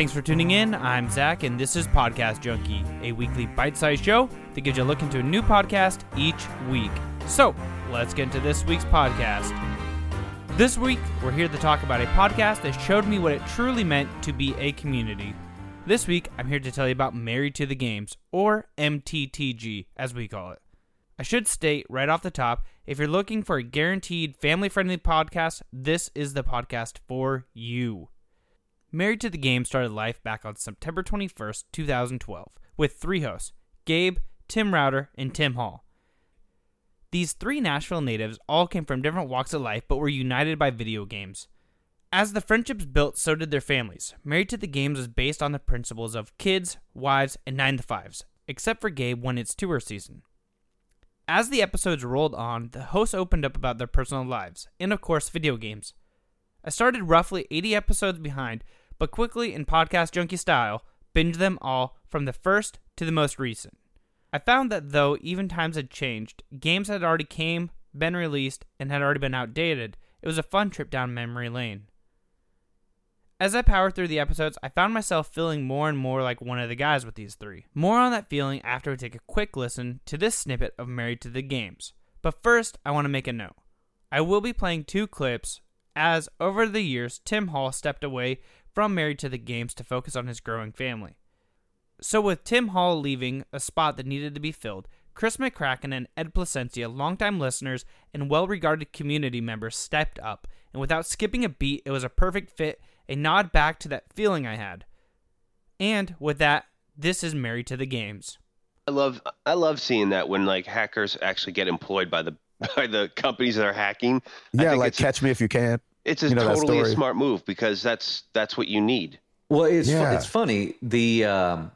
Thanks for tuning in. I'm Zach, and this is Podcast Junkie, a weekly bite sized show that gives you a look into a new podcast each week. So, let's get into this week's podcast. This week, we're here to talk about a podcast that showed me what it truly meant to be a community. This week, I'm here to tell you about Married to the Games, or MTTG, as we call it. I should state right off the top if you're looking for a guaranteed family friendly podcast, this is the podcast for you. Married to the Game started life back on September 21st, 2012, with three hosts Gabe, Tim Router, and Tim Hall. These three Nashville natives all came from different walks of life but were united by video games. As the friendships built, so did their families. Married to the Games was based on the principles of kids, wives, and 9 to 5s, except for Gabe when it's tour season. As the episodes rolled on, the hosts opened up about their personal lives, and of course, video games. I started roughly 80 episodes behind, but quickly in podcast junkie style, binged them all from the first to the most recent. I found that though even times had changed, games had already came, been released, and had already been outdated, it was a fun trip down memory lane. As I powered through the episodes, I found myself feeling more and more like one of the guys with these three. More on that feeling after we take a quick listen to this snippet of Married to the Games. But first, I want to make a note. I will be playing two clips as, over the years, Tim Hall stepped away from Married to the Games to focus on his growing family. So, with Tim Hall leaving a spot that needed to be filled, Chris McCracken and Ed Placencia, longtime listeners and well regarded community members, stepped up, and without skipping a beat, it was a perfect fit, a nod back to that feeling I had. And with that, this is Married to the Games. I love I love seeing that when like hackers actually get employed by the by the companies that are hacking. I Yeah, think like catch me if you can. It's a you know totally a smart move because that's that's what you need. Well, it's fu- Yeah. it's funny. The um,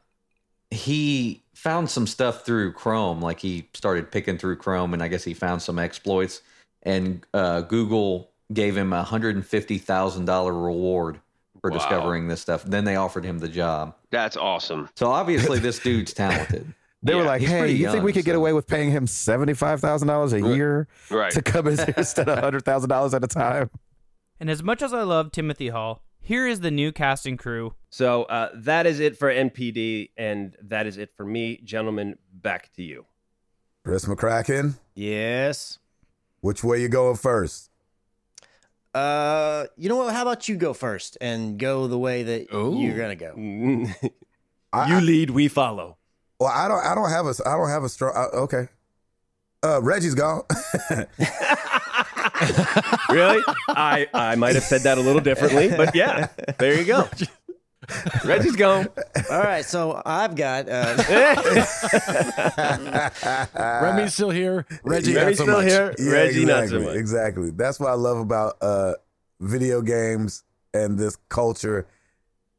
he found some stuff through Chrome. Like he started picking through Chrome, and I guess he found some exploits. And uh, Google gave him a hundred and fifty thousand dollar reward for Wow. discovering this stuff. Then they offered him the job. That's awesome. So obviously, this dude's talented. They were like, "Hey, pretty you think we young, could get away with paying him seventy five thousand dollars a year Right. to come in here instead of hundred thousand dollars at a time?" And as much as I love Timothy Hall, here is the new casting crew. So uh, that is it for NPD, and that is it for me, gentlemen. Back to you. Chris McCracken, Yes. which way you going first? Uh, you know what? How about you go first and go the way that you're gonna go? you I, I- lead, we follow. well, I don't. I don't have a. I don't have a strong. Uh, okay. Uh, Reggie's gone. really? I I might have said that a little differently, but yeah, there you go. Reggie's gone. All right, so I've got. Uh, Remy's still here. Reggie, Reggie's so still much. here. Yeah, Reggie, not so much. Exactly. That's what I love about uh, video games and this culture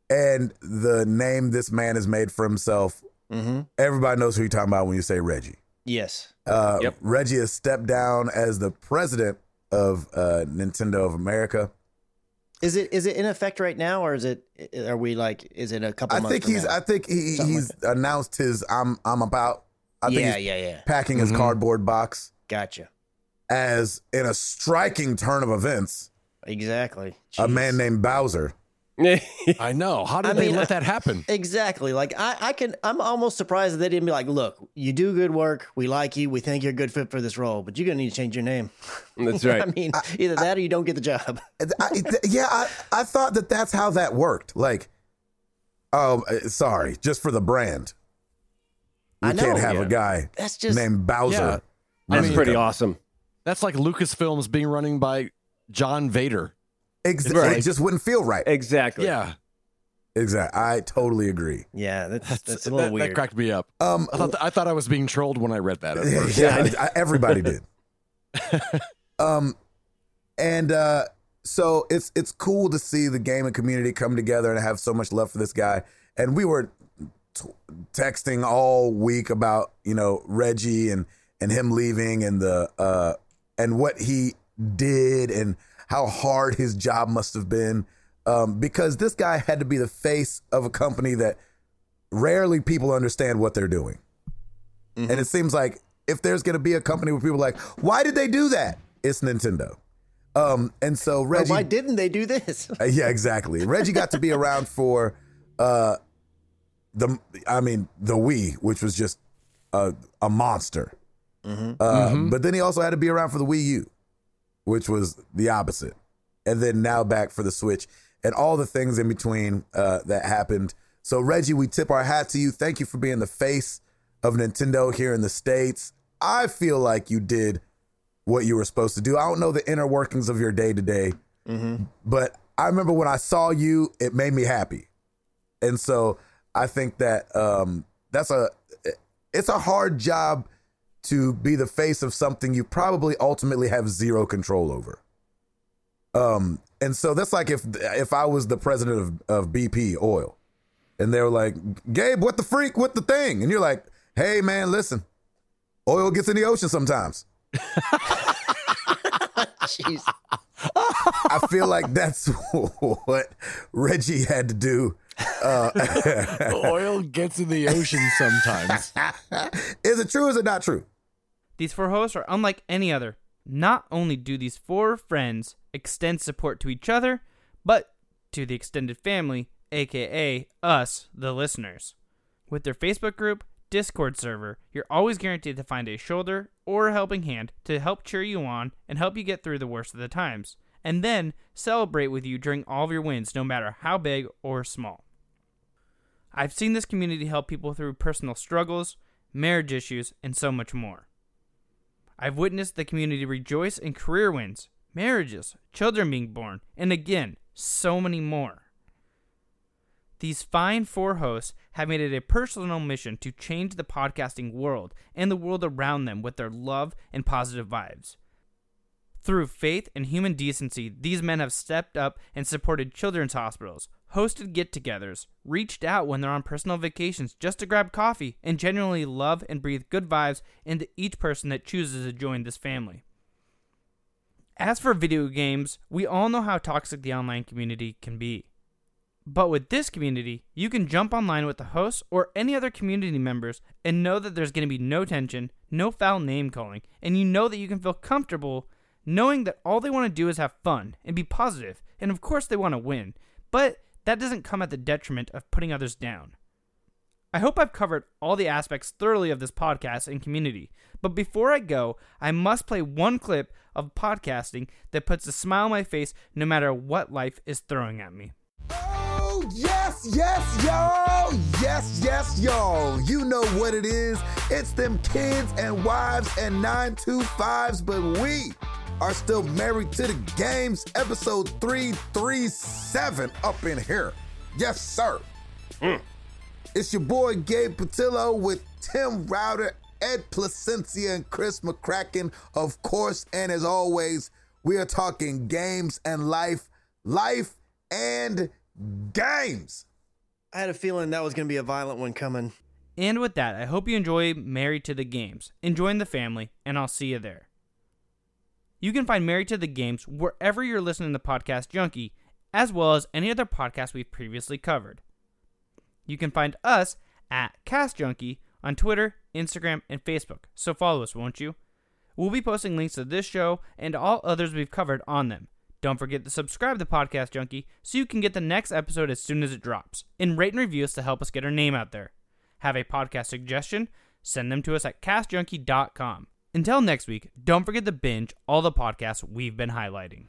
and the name this man has made for himself. hmm Everybody knows who you're talking about when you say Reggie. Yes. Uh, Yep. Reggie has stepped down as the president of uh, Nintendo of America. Is it is it in effect right now, or is it? Are we like? Is it a couple? I months think from he's. now? I think he, Something he's announced his. I'm. I'm about. I think yeah, he's yeah, yeah. packing his Mhm. cardboard box Gotcha. as in a striking turn of events. Exactly. A man named Bowser. I know. How did I they mean, let that happen? Exactly. Like I, I can. I'm almost surprised that they didn't be like, "Look, you do good work. We like you. We think you're a good fit for this role, but you're gonna need to change your name." That's right. I mean, either that or you don't get the job. I, th- yeah, I, I thought that that's how that worked. Like, oh, sorry, just for the brand. We I know, can't have yeah. a guy That's just named Bowser. Yeah. That's mean- pretty awesome. That's like Lucasfilms being running by John Vader. Ex- Right. It just wouldn't feel right. Exactly. Yeah, Exactly. I totally agree. yeah. That's that's, that's a little that, weird. that cracked me up. Um, I thought I thought I was being trolled when I read that. At first. yeah, I- everybody did. um, and uh, so it's it's cool to see the gaming community come together and have so much love for this guy. And we were t- texting all week about you know Reggie and and him leaving and the uh and what he did and how hard his job must have been. Um, because this guy had to be the face of a company that rarely people understand what they're doing. And it seems like if there's going to be a company where people are like, why did they do that? It's Nintendo. Um, and so Or Reggie, why didn't they do this? Uh, yeah, exactly. Reggie got to be around for uh, the I mean the Wii, which was just a a monster. Uh, But then he also had to be around for the Wii U, which was the opposite, and then now back for the Switch and all the things in between uh, that happened. So Reggie, we tip our hat to you. Thank you for being the face of Nintendo here in the states. I feel like you did what you were supposed to do. I don't know the inner workings of your day to day, but I remember when I saw you, it made me happy, and so I think that um, that's a it's a hard job to be the face of something you probably ultimately have zero control over. Um, and so that's like if if I was the president of, of BP Oil, and they were like, Gabe, what the freak, what the thing, and you're like, Hey man, listen, oil gets in the ocean sometimes. Jeez. I feel like that's what Reggie had to do. Uh, Oil gets in the ocean sometimes. is it true? Or is it not true? These four hosts are unlike any other. Not only do these four friends extend support to each other, but to the extended family, aka us, the listeners. With their Facebook group, Discord server, you're always guaranteed to find a shoulder or a helping hand to help cheer you on and help you get through the worst of the times, and then celebrate with you during all of your wins, no matter how big or small. I've seen this community help people through personal struggles, marriage issues, and so much more. I've witnessed the community rejoice in career wins, marriages, children being born, and again, so many more. These fine four hosts have made it a personal mission to change the podcasting world and the world around them with their love and positive vibes. Through faith and human decency, these men have stepped up and supported children's hospitals, hosted get togethers, reached out when they're on personal vacations just to grab coffee, and genuinely love and breathe good vibes into each person that chooses to join this family. As for video games, we all know how toxic the online community can be. But with this community, you can jump online with the hosts or any other community members and know that there's going to be no tension, no foul name calling, and you know that you can feel comfortable knowing that all they want to do is have fun and be positive, and of course they want to win, but that doesn't come at the detriment of putting others down. I hope I've covered all the aspects thoroughly of this podcast and community, but before I go, I must play one clip of podcasting that puts a smile on my face no matter what life is throwing at me. Oh, yes, yes, y'all. Yes, yes, y'all. You know what it is. It's them kids and wives and 925s, but we are still married to the games. Episode 337 up in here. Yes, sir. Mm. It's your boy Gabe Patillo with Tim Router, Ed Placencia, and Chris McCracken, of course. And as always, we are talking games and life, life and games. I had a feeling that was going to be a violent one coming. And with that, I hope you enjoy Married to the Games, enjoying the family, and I'll see you there. You can find Married to the Games wherever you're listening to Podcast Junkie, as well as any other podcast we've previously covered. You can find us at Cast Junkie on Twitter, Instagram, and Facebook, so follow us, won't you? We'll be posting links to this show and all others we've covered on them. Don't forget to subscribe to Podcast Junkie so you can get the next episode as soon as it drops, and rate and review us to help us get our name out there. Have a podcast suggestion? Send them to us at castjunkie.com. Until next week, don't forget to binge all the podcasts we've been highlighting.